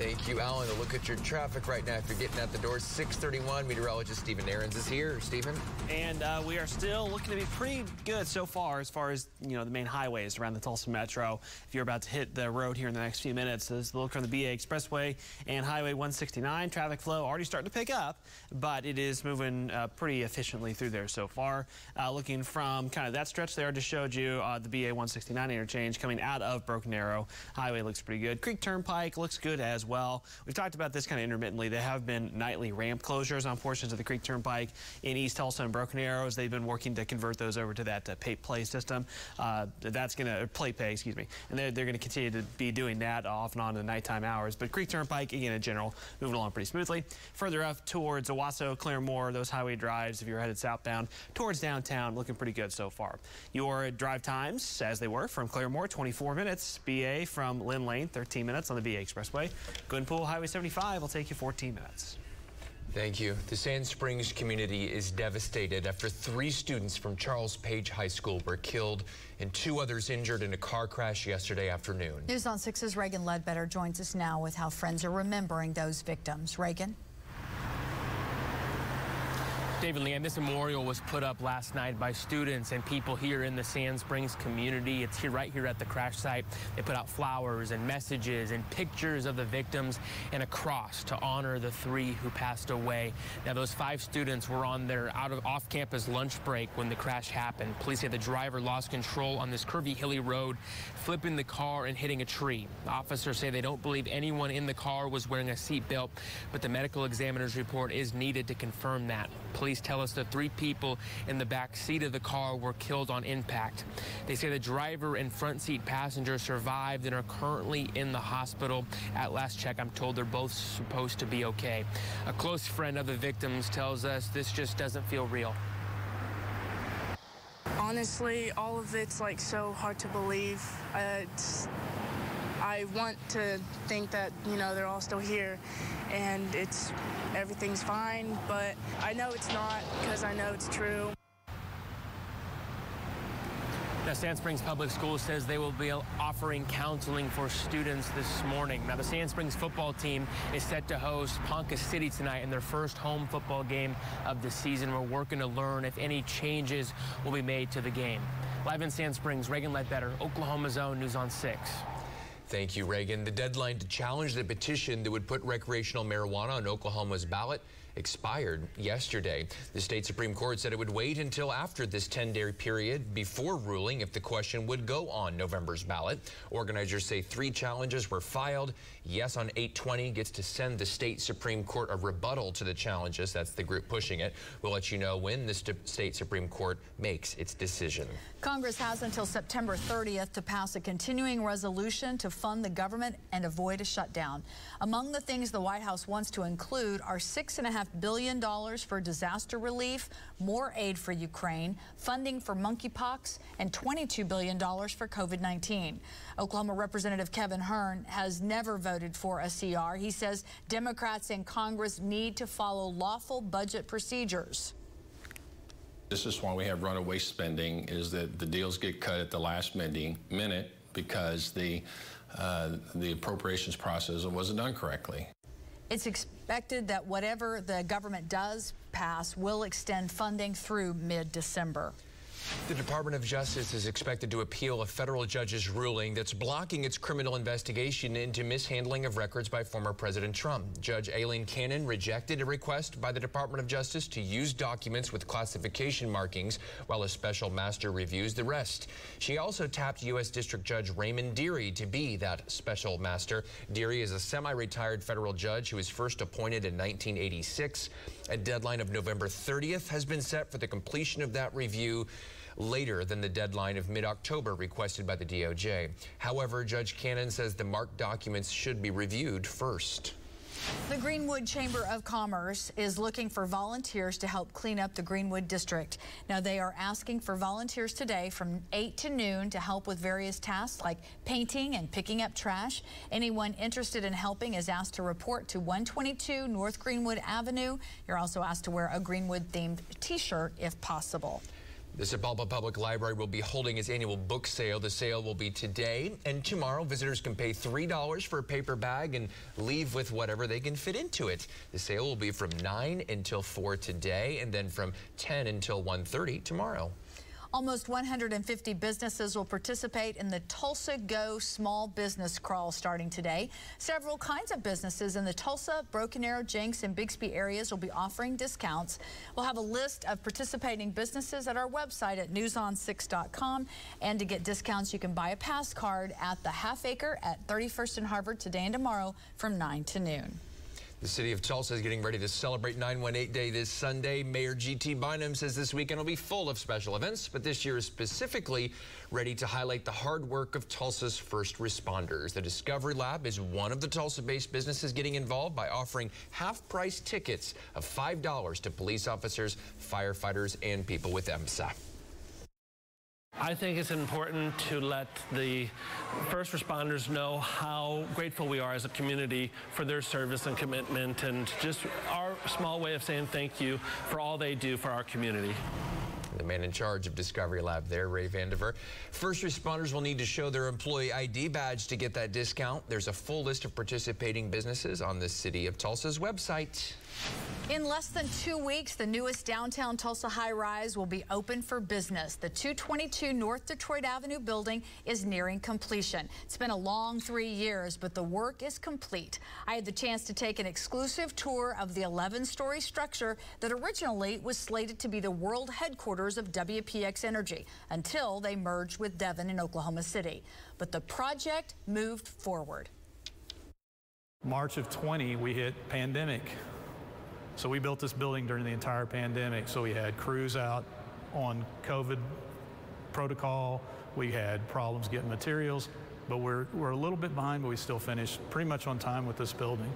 Thank you, Alan. A look at your traffic right now. If you're getting out the door, 631. Meteorologist Stephen Nehrenz is here. Stephen? And uh, we are still looking to be pretty good so far as far as, you know, the main highways around the Tulsa Metro. If you're about to hit the road here in the next few minutes, this is the look from the BA Expressway and Highway 169. Traffic flow already starting to pick up, but it is moving uh, pretty efficiently through there so far. Uh, looking from kind of that stretch there, I just showed you uh, the BA 169 interchange coming out of Broken Arrow. Highway looks pretty good. Creek Turnpike looks good as well. We've talked about this kind of intermittently. There have been nightly ramp closures on portions of the Creek Turnpike in East Tulsa and Broken Arrows. They've been working to convert those over to that uh, pay play system. Uh, that's going to play pay, excuse me, and they're, they're going to continue to be doing that off and on in the nighttime hours. But Creek Turnpike, again, in general, moving along pretty smoothly. Further up towards Owasso, Claremore, those highway drives, if you're headed southbound towards downtown, looking pretty good so far. Your drive times, as they were, from Claremore, 24 minutes. BA from Lynn Lane, 13 minutes on the BA Expressway. Glenpool Highway 75 will take you 14 minutes. Thank you. The Sand Springs community is devastated after three students from Charles Page High School were killed and two others injured in a car crash yesterday afternoon. News on 6's Reagan Ledbetter joins us now with how friends are remembering those victims. Reagan? David LeAnne, this memorial was put up last night by students and people here in the Sand Springs community. It's here right here at the crash site. They put out flowers and messages and pictures of the victims and a cross to honor the three who passed away. Now those five students were on their out of off-campus lunch break when the crash happened. Police say the driver lost control on this curvy hilly road, flipping the car and hitting a tree. Officers say they don't believe anyone in the car was wearing a seatbelt, but the medical examiner's report is needed to confirm that. Police tell us the three people in the back seat of the car were killed on impact. They say the driver and front seat passenger survived and are currently in the hospital. At last check, I'm told they're both supposed to be okay. A close friend of the victims tells us this just doesn't feel real. Honestly, all of it's like so hard to believe. Uh, it's, I want to think that you know they're all still here, and it's everything's fine. But I know it's not because I know it's true. Now, Sand Springs Public Schools says they will be offering counseling for students this morning. Now, the Sand Springs football team is set to host Ponca City tonight in their first home football game of the season. We're working to learn if any changes will be made to the game. Live in Sand Springs, Reagan Ledbetter, Oklahoma's Own News on 6. Thank you, Reagan. The deadline to challenge the petition that would put recreational marijuana on Oklahoma's ballot expired yesterday. The state Supreme Court said it would wait until after this 10-day period before ruling if the question would go on November's ballot. Organizers say three challenges were filed. Yes on 820 gets to send the state Supreme Court a rebuttal to the challenges. That's the group pushing it. We'll let you know when the st state Supreme Court makes its decision. Congress has until September 30th to pass a continuing resolution to fund the government and avoid a shutdown. Among the things the White House wants to include are $6.5 billion for disaster relief, more aid for Ukraine, funding for monkeypox, and $22 billion for COVID 19. Oklahoma Representative Kevin Hern has never voted for a CR. He says Democrats in Congress need to follow lawful budget procedures. This is why we have runaway spending, is that the deals get cut at the last minute because the, uh, the appropriations process wasn't done correctly. It's expected that whatever the government does pass will extend funding through mid-December. The Department of Justice is expected to appeal a federal judge's ruling that's blocking its criminal investigation into mishandling of records by former President Trump. Judge Aileen Cannon rejected a request by the Department of Justice to use documents with classification markings while a special master reviews the rest. She also tapped U.S. District Judge Raymond Dearie to be that special master. Dearie is a semi-retired federal judge who was first appointed in 1986. A deadline of November 30th has been set for the completion of that review later than the deadline of mid-October requested by the DOJ. However, Judge Cannon says the marked documents should be reviewed first. The Greenwood Chamber of Commerce is looking for volunteers to help clean up the Greenwood District. Now, they are asking for volunteers today from 8 to noon to help with various tasks like painting and picking up trash. Anyone interested in helping is asked to report to 122 North Greenwood Avenue. You're also asked to wear a Greenwood-themed T-shirt if possible. The Sapulpa Public Library will be holding its annual book sale. The sale will be today and tomorrow. Visitors can pay $3 for a paper bag and leave with whatever they can fit into it. The sale will be from 9 until 4 today and then from 10 until 1.30 tomorrow. Almost 150 businesses will participate in the Tulsa Go Small Business Crawl starting today. Several kinds of businesses in the Tulsa, Broken Arrow, Jenks, and Bixby areas will be offering discounts. We'll have a list of participating businesses at our website at newson6.com. And to get discounts, you can buy a pass card at the Half Acre at 31st and Harvard today and tomorrow from 9 to noon. The city of Tulsa is getting ready to celebrate 918 Day this Sunday. Mayor G.T. Bynum says this weekend will be full of special events, but this year is specifically ready to highlight the hard work of Tulsa's first responders. The Discovery Lab is one of the Tulsa-based businesses getting involved by offering half-price tickets of $5 to police officers, firefighters, and people with EMSA. I think it's important to let the first responders know how grateful we are as a community for their service and commitment and just our small way of saying thank you for all they do for our community. The man in charge of Discovery Lab there, Ray Vandiver. First responders will need to show their employee ID badge to get that discount. There's a full list of participating businesses on the City of Tulsa's website. In less than two weeks, the newest downtown Tulsa high rise will be open for business. The 222 North Detroit Avenue building is nearing completion. It's been a long three years, but the work is complete. I had the chance to take an exclusive tour of the 11 story structure that originally was slated to be the world headquarters of WPX Energy until they merged with Devon in Oklahoma City. But the project moved forward. March of 20, we hit pandemic. So we built this building during the entire pandemic. So we had crews out on COVID protocol. We had problems getting materials, but we're, we're a little bit behind, but we still finished pretty much on time with this building.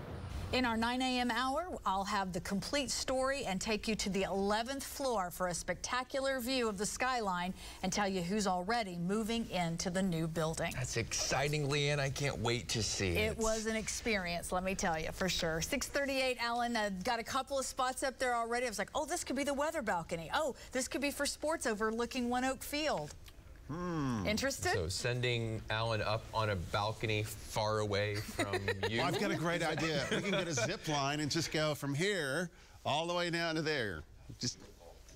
In our 9 a.m. hour, I'll have the complete story and take you to the 11th floor for a spectacular view of the skyline and tell you who's already moving into the new building. That's exciting, LeAnne. I can't wait to see it. It was an experience, let me tell you, for sure. 638, Alan, uh, got a couple of spots up there already. I was like, oh, this could be the weather balcony. Oh, this could be for sports overlooking ONEOK Field. Hmm. Interested? So sending Alan up on a balcony far away from <laughs> you. Well, I've got a great idea. We can get a zip <laughs> line and just go from here all the way down to there. Just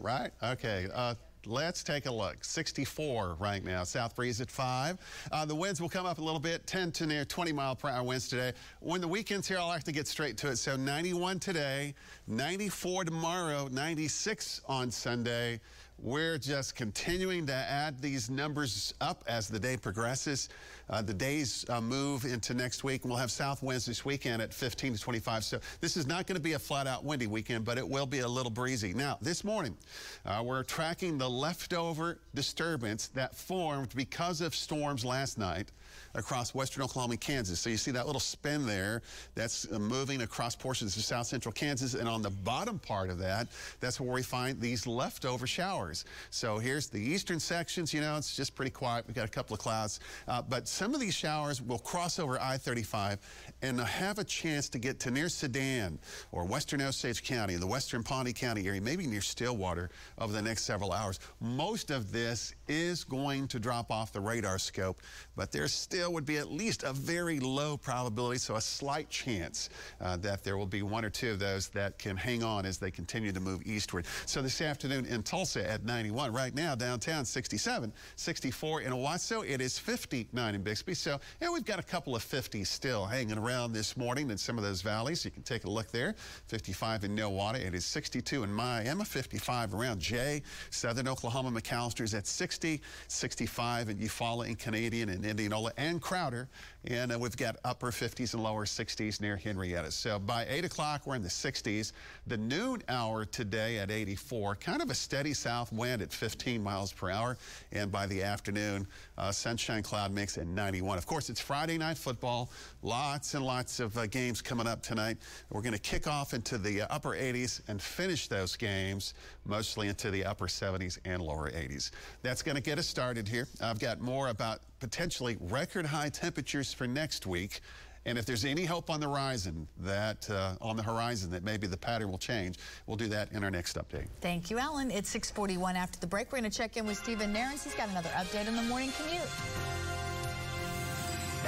right? Okay. Uh, Let's take a look. 64 right now. South breeze at 5. Uh, the winds will come up a little bit, 10 to near 20 mile per hour winds today. When the weekend's here, I'll have to get straight to it. So 91 today, 94 tomorrow, 96 on Sunday. We're just continuing to add these numbers up as the day progresses. Uh, the days uh, move into next week, and we'll have south winds this weekend at 15 to 25. So this is not going to be a flat out windy weekend, but it will be a little breezy. Now, this morning, uh, we're tracking the leftover disturbance that formed because of storms last night across western Oklahoma and Kansas. So you see that little spin there that's uh, moving across portions of south central Kansas. And on the bottom part of that, that's where we find these leftover showers. So here's the eastern sections. You know, it's just pretty quiet. We've got a couple of clouds. Uh, but some of these showers will cross over I-35 and have a chance to get to near Sedan or western Osage County, the western Pawnee County area, maybe near Stillwater over the next several hours. Most of this is going to drop off the radar scope, but there still would be at least a very low probability, so a slight chance uh, that there will be one or two of those that can hang on as they continue to move eastward. So this afternoon in Tulsa at 91. Right now, downtown 67, 64 in Owasso. It is 59 in Bixby. So, yeah, we've got a couple of 50s still hanging around this morning in some of those valleys. You can take a look there. 55 in Nowata. It is 62 in Miami, 55 around Jay. Southern Oklahoma, McAlester's at 60, 65 in Eufaula and Canadian and Indianola and Crowder. And uh, we've got upper 50s and lower 60s near Henryetta. So by 8 o'clock, we're in the 60s. The noon hour today at 84, kind of a steady south wind at 15 miles per hour. And by the afternoon, uh, sunshine cloud mix at 91. Of course, it's Friday night football. Lots and lots of uh, games coming up tonight. We're going to kick off into the uh, upper 80s and finish those games mostly into the upper 70s and lower 80s. That's going to get us started here. I've got more about potentially record high temperatures for next week. And if there's any hope on the horizon that uh, on the horizon that maybe the pattern will change, we'll do that in our next update. Thank you, Alan. It's 641 after the break. We're going to check in with Stephen Nehrenz. He's got another update on the morning commute.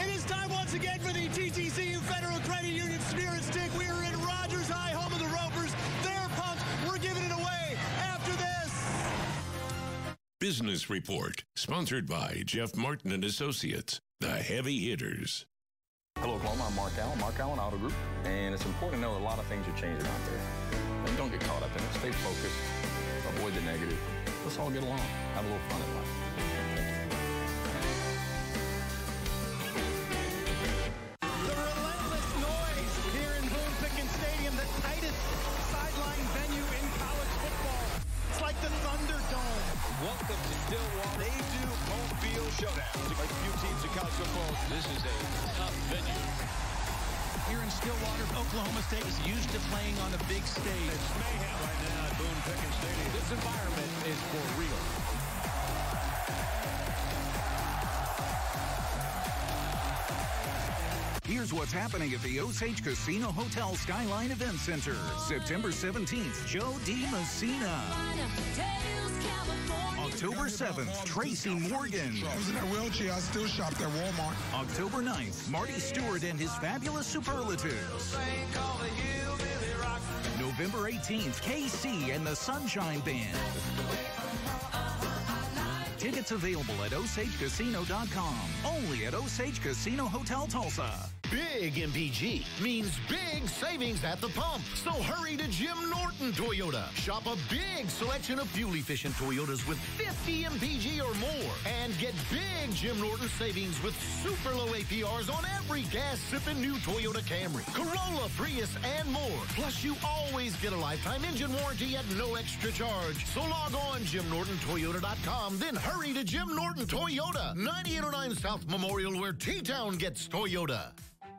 It is time once again for the TTCU Federal Credit Union Spirit Stick. We are in Business Report, sponsored by Jeff Martin and Associates, the heavy hitters. Hello, Oklahoma. I'm Mark Allen, Mark Allen Auto Group, and it's important to know a lot of things are changing out there. And don't get caught up in it. Stay focused. Avoid the negative. Let's all get along. Have a little fun in life. Like few teams in college football, this is a tough venue. Here in Stillwater, Oklahoma State is used to playing on a big stage. It's mayhem right now at Boone Pickens Stadium. This environment is for real. Here's what's happening at the Osage Casino Hotel Skyline Event Center. September 17th, Jo Dee Messina. October 7th, Tracy Morgan. I was in a wheelchair. I still shopped at Walmart. October 9th, Marty Stuart and his fabulous superlatives. November 18th, KC and the Sunshine Band. Tickets available at OsageCasino.com. Only at Osage Casino Hotel Tulsa. Big MPG means big savings at the pump. So hurry to Jim Norton Toyota. Shop a big selection of fuel efficient Toyotas with 50 MPG or more. And get big Jim Norton savings with super low APRs on every gas sipping new Toyota Camry, Corolla, Prius, and more. Plus, you always get a lifetime engine warranty at no extra charge. So log on JimNortonToyota.com, then hurry to Jim Norton Toyota, 9809 South Memorial, where T Town gets Toyota.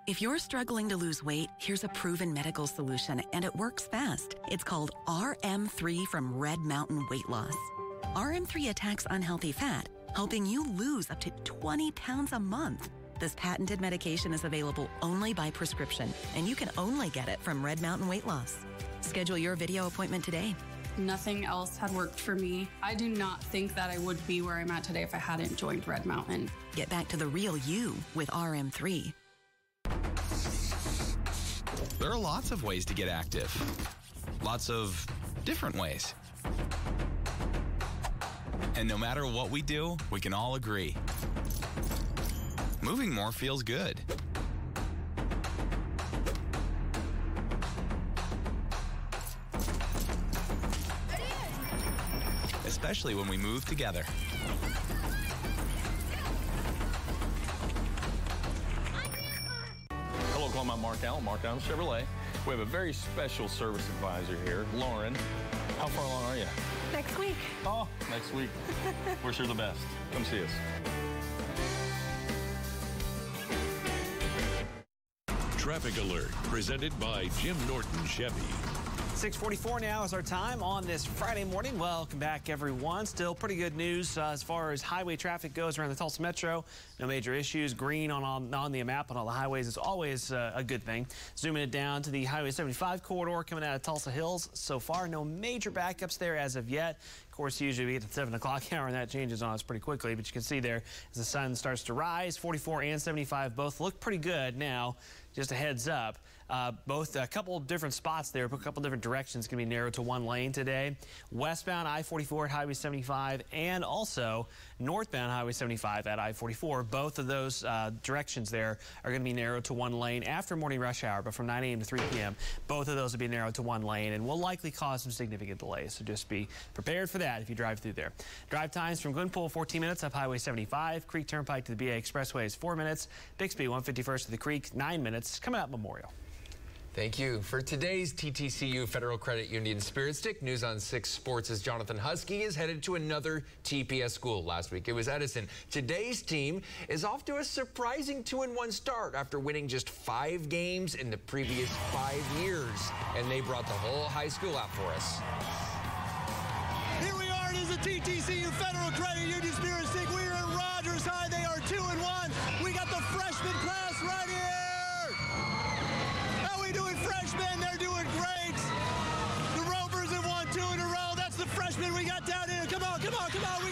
If you're struggling to lose weight, here's a proven medical solution, and it works fast. It's called RM3 from Red Mountain Weight Loss. RM3 attacks unhealthy fat, helping you lose up to 20 pounds a month. This patented medication is available only by prescription, and you can only get it from Red Mountain Weight Loss. Schedule your video appointment today. Nothing else had worked for me. I do not think that I would be where I'm at today if I hadn't joined Red Mountain. Get back to the real you with RM3. There are lots of ways to get active. Lots of different ways. And no matter what we do, we can all agree. Moving more feels good. Especially when we move together. Hello, I'm Mark Allen, Mark Allen Chevrolet. We have a very special service advisor here, Lauren. How far along are you? Next week. Oh, next week. <laughs> Wish her the best. Come see us. Traffic alert presented by Jim Norton Chevy. 644 now is our time on this Friday morning. Welcome back, everyone. Still pretty good news uh, as far as highway traffic goes around the Tulsa Metro. No major issues. Green on, on, on the map on all the highways is always uh, a good thing. Zooming it down to the Highway 75 corridor coming out of Tulsa Hills. So far, no major backups there as of yet. Of course, usually we get to 7 o'clock <laughs> hour and that changes on us pretty quickly. But you can see there as the sun starts to rise, 44 and 75 both look pretty good now. Just a heads up. Uh, both a couple different spots there, a couple different directions can be narrowed to one lane today. Westbound I-44 at Highway 75 and also northbound Highway 75 at I-44. Both of those uh, directions there are going to be narrowed to one lane after morning rush hour, but from 9 a.m. to 3 p.m. Both of those will be narrowed to one lane and will likely cause some significant delays. So just be prepared for that if you drive through there. Drive times from Glenpool 14 minutes up Highway 75. Creek Turnpike to the BA Expressway is 4 minutes. Bixby 151st to the Creek 9 minutes. Coming up Memorial. Thank you. For today's TTCU Federal Credit Union Spirit Stick, News on 6 Sports' as Jonathan Polasek is headed to another TPS school. Last week it was Edison. Today's team is off to a surprising 2-1 start after winning just five games in the previous five years. And they brought the whole high school out for us. Here we are. It is the TTCU Federal Credit Union Spirit Stick. Freshmen we got down here. Come on, come on, come on. We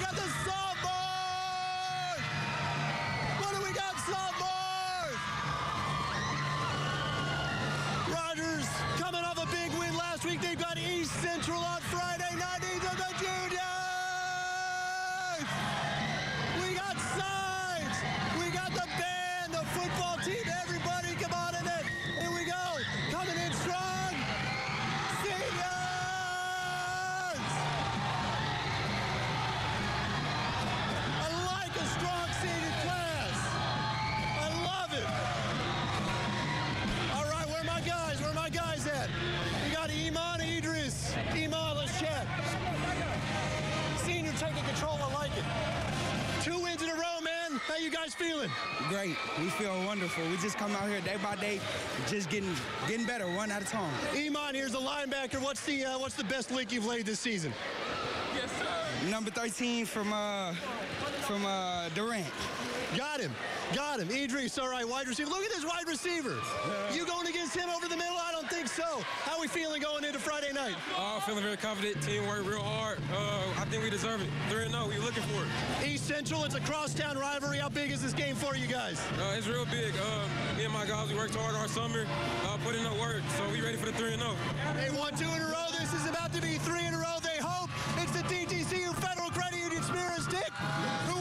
Great. We feel wonderful. We just come out here day by day, just getting getting better, one at a time. Iman, here's the linebacker. What's the uh, what's the best lick you've laid this season? Yes, sir. Number 13 from uh from uh Durant. Got him. Got him. Idris, all right, wide receiver. Look at this wide receiver. You going against him over the middle? I don't think so. How are we feeling going into Friday night? Uh, feeling very confident. Team worked real hard. Uh, I think we deserve it. 3 0. We're looking for it. East Central, it's a crosstown rivalry. How big is this game for you guys? Uh, it's real big. Uh, me and my guys, we worked hard all summer, uh, put in the work, so we ready for the 3 0. They won two in a row. This is about to be three in a row. They hope it's the TTCU Federal Credit Union Spirit Stick. Who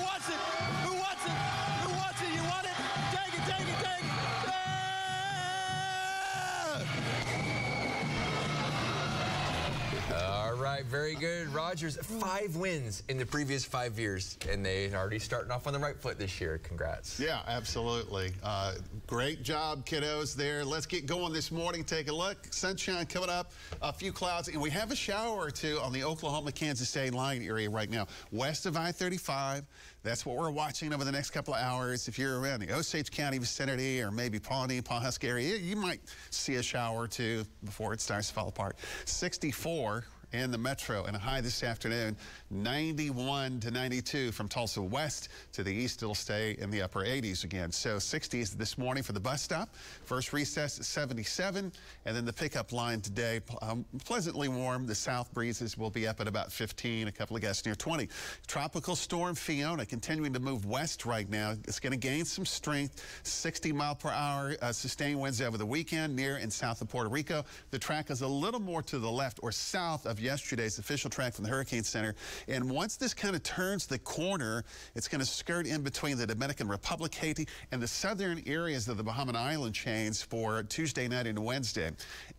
right, very good. Rogers, five wins in the previous five years, and they already starting off on the right foot this year. Congrats. Yeah, absolutely. Uh, great job, kiddos, there. Let's get going this morning. Take a look. Sunshine coming up, a few clouds, and we have a shower or two on the Oklahoma-Kansas State line area right now, west of I-35. That's what we're watching over the next couple of hours. If you're around the Osage County vicinity or maybe Pawnee, Pawhuska area, you might see a shower or two before it starts to fall apart. 64 in the metro. And a high this afternoon 91 to 92 from Tulsa west to the east. It'll stay in the upper 80s again. So 60s this morning for the bus stop. First recess at 77 and then the pickup line today um, pleasantly warm. The south breezes will be up at about 15 a couple of gusts near 20 tropical storm Fiona continuing to move west right now. It's going to gain some strength. 60 mile per hour uh, sustained winds over the weekend near and south of Puerto Rico. The track is a little more to the left or south of yesterday's official track from the Hurricane Center. And once this kind of turns the corner, it's going to skirt in between the Dominican Republic, Haiti, and the southern areas of the Bahama Island chains for Tuesday night and Wednesday.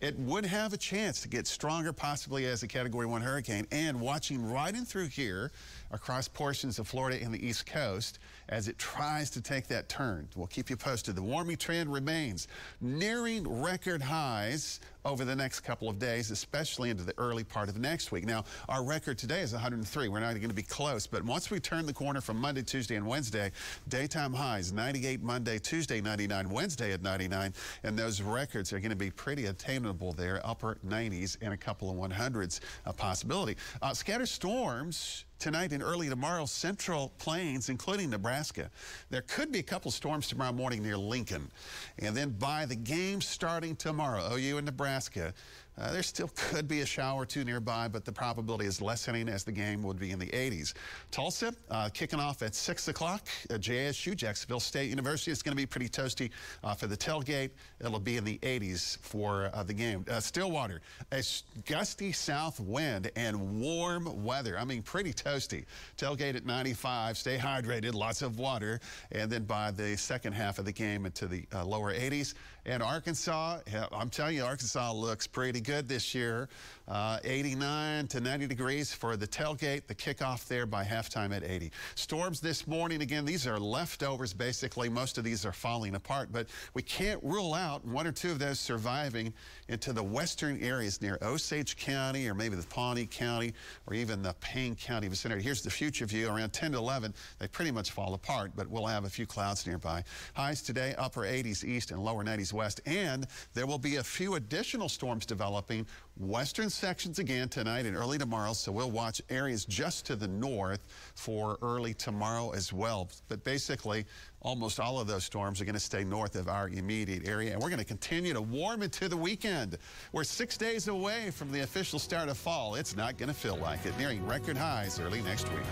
It would have a chance to get stronger, possibly as a Category 1 hurricane. And watching right in through here across portions of Florida and the East Coast as it tries to take that turn. We'll keep you posted. The warming trend remains nearing record highs over the next couple of days, especially into the early part of next week. Now, our record today is 103. We're not going to be close, but once we turn the corner from Monday, Tuesday, and Wednesday, daytime highs 98 Monday, Tuesday 99, Wednesday at 99, and those records are going to be pretty attainable there, upper 90s and a couple of 100s a possibility. Uh, scattered storms tonight and early tomorrow, central plains, including Nebraska. There could be a couple storms tomorrow morning near Lincoln. And then by the game starting tomorrow, OU and Nebraska, uh, there still could be a shower or two nearby, but the probability is lessening as the game would be in the 80s. Tulsa uh, kicking off at 6 o'clock. Uh, JSU, Jacksonville State University, is going to be pretty toasty uh, for the tailgate. It'll be in the 80s for uh, the game. Uh, Stillwater, a gusty south wind and warm weather. I mean, pretty toasty. Tailgate at 95. Stay hydrated, lots of water. And then by the second half of the game into the lower 80s. And Arkansas, I'm telling you, Arkansas looks pretty good this year. Uh, 89 to 90 degrees for the tailgate, the kickoff there by halftime at 80. Storms this morning, again, these are leftovers basically. Most of these are falling apart, but we can't rule out one or two of those surviving into the western areas near Osage County or maybe the Pawnee County or even the Payne County vicinity. Here's the future view around 10 to 11. They pretty much fall apart, but we'll have a few clouds nearby. Highs today, upper 80s east and lower 90s west. And there will be a few additional storms developing western sections again tonight and early tomorrow. So we'll watch areas just to the north for early tomorrow as well. But basically, almost all of those storms are going to stay north of our immediate area. And we're going to continue to warm into the weekend. We're six days away from the official start of fall. It's not going to feel like it, nearing record highs early next week.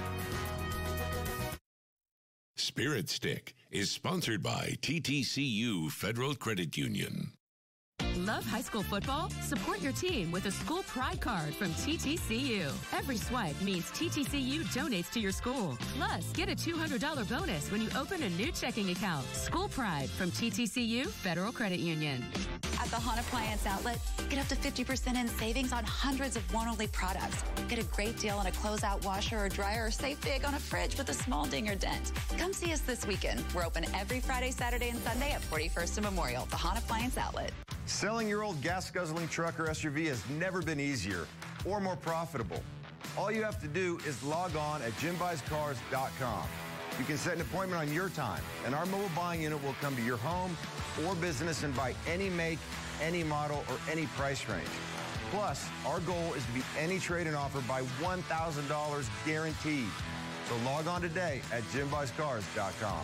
Spirit Stick is sponsored by TTCU Federal Credit Union. Love high school football? Support your team with a school pride card from TTCU. Every swipe means TTCU donates to your school. Plus, get a $200 bonus when you open a new checking account. School pride from TTCU Federal Credit Union. At the Hahn Appliance Outlet, get up to 50% in savings on hundreds of one-only products. Get a great deal on a closeout washer or dryer or save big on a fridge with a small ding or dent. Come see us this weekend. We're open every Friday, Saturday, and Sunday at 41st and Memorial, the Hahn Appliance Outlet. Selling your old gas guzzling truck or SUV has never been easier or more profitable. All you have to do is log on at jimbuyscars.com. You can set an appointment on your time, and our mobile buying unit will come to your home or business and buy any make, any model, or any price range. Plus, our goal is to beat any trade-in offer by $1,000 guaranteed. So log on today at jimbuyscars.com.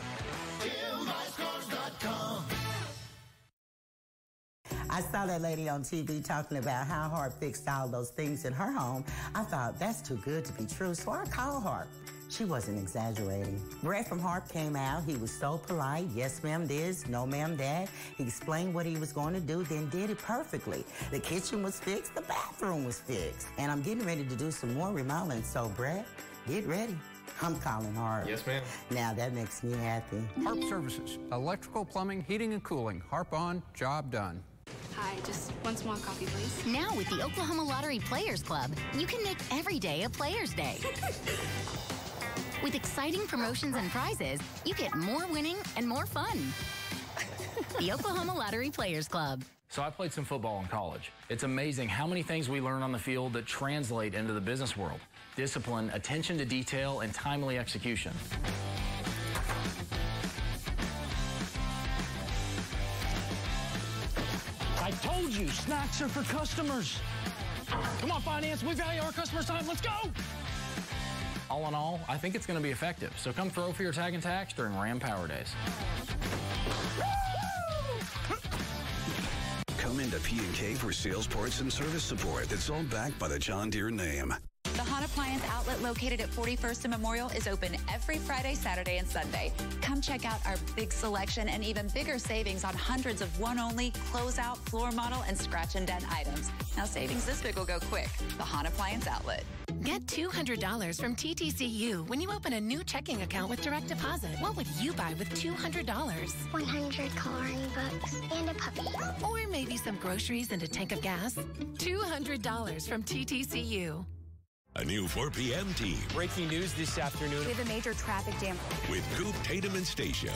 I saw that lady on TV talking about how Harp fixed all those things in her home. I thought, that's too good to be true, so I called Harp. She wasn't exaggerating. Brett from Harp came out. He was so polite. Yes, ma'am, this. No, ma'am, that. He explained what he was going to do, then did it perfectly. The kitchen was fixed. The bathroom was fixed. And I'm getting ready to do some more remodeling. So, Brett, get ready. I'm calling Harp. Yes, ma'am. Now, that makes me happy. Harp Services, electrical, plumbing, heating, and cooling. Harp on, job done. Hi, just one small coffee, please. Now with the Oklahoma Lottery Players Club, you can make every day a Players Day. <laughs> with exciting promotions and prizes, you get more winning and more fun. <laughs> the Oklahoma Lottery Players Club. So I played some football in college. It's amazing how many things we learn on the field that translate into the business world. Discipline, attention to detail, and timely execution. Told you, snacks are for customers. Come on, finance, we value our customers' time. Let's go. All in all, I think it's going to be effective. So come throw for your tag and tax during Ram Power Days. Come into P&K for sales parts and service support that's all backed by the John Deere name. The Hahn Appliance Outlet located at 41st and Memorial is open every Friday, Saturday, and Sunday. Come check out our big selection and even bigger savings on hundreds of one-only, closeout, floor model, and scratch and dent items. Now savings this big will go quick. The Hahn Appliance Outlet. Get $200 from TTCU when you open a new checking account with direct deposit. What would you buy with $200? 100 coloring books and a puppy. Or maybe some groceries and a tank of gas? $200 from TTCU. A new 4 p.m. team Breaking news this afternoon. We have a major traffic jam. with Coop, Tatum, and Stacia.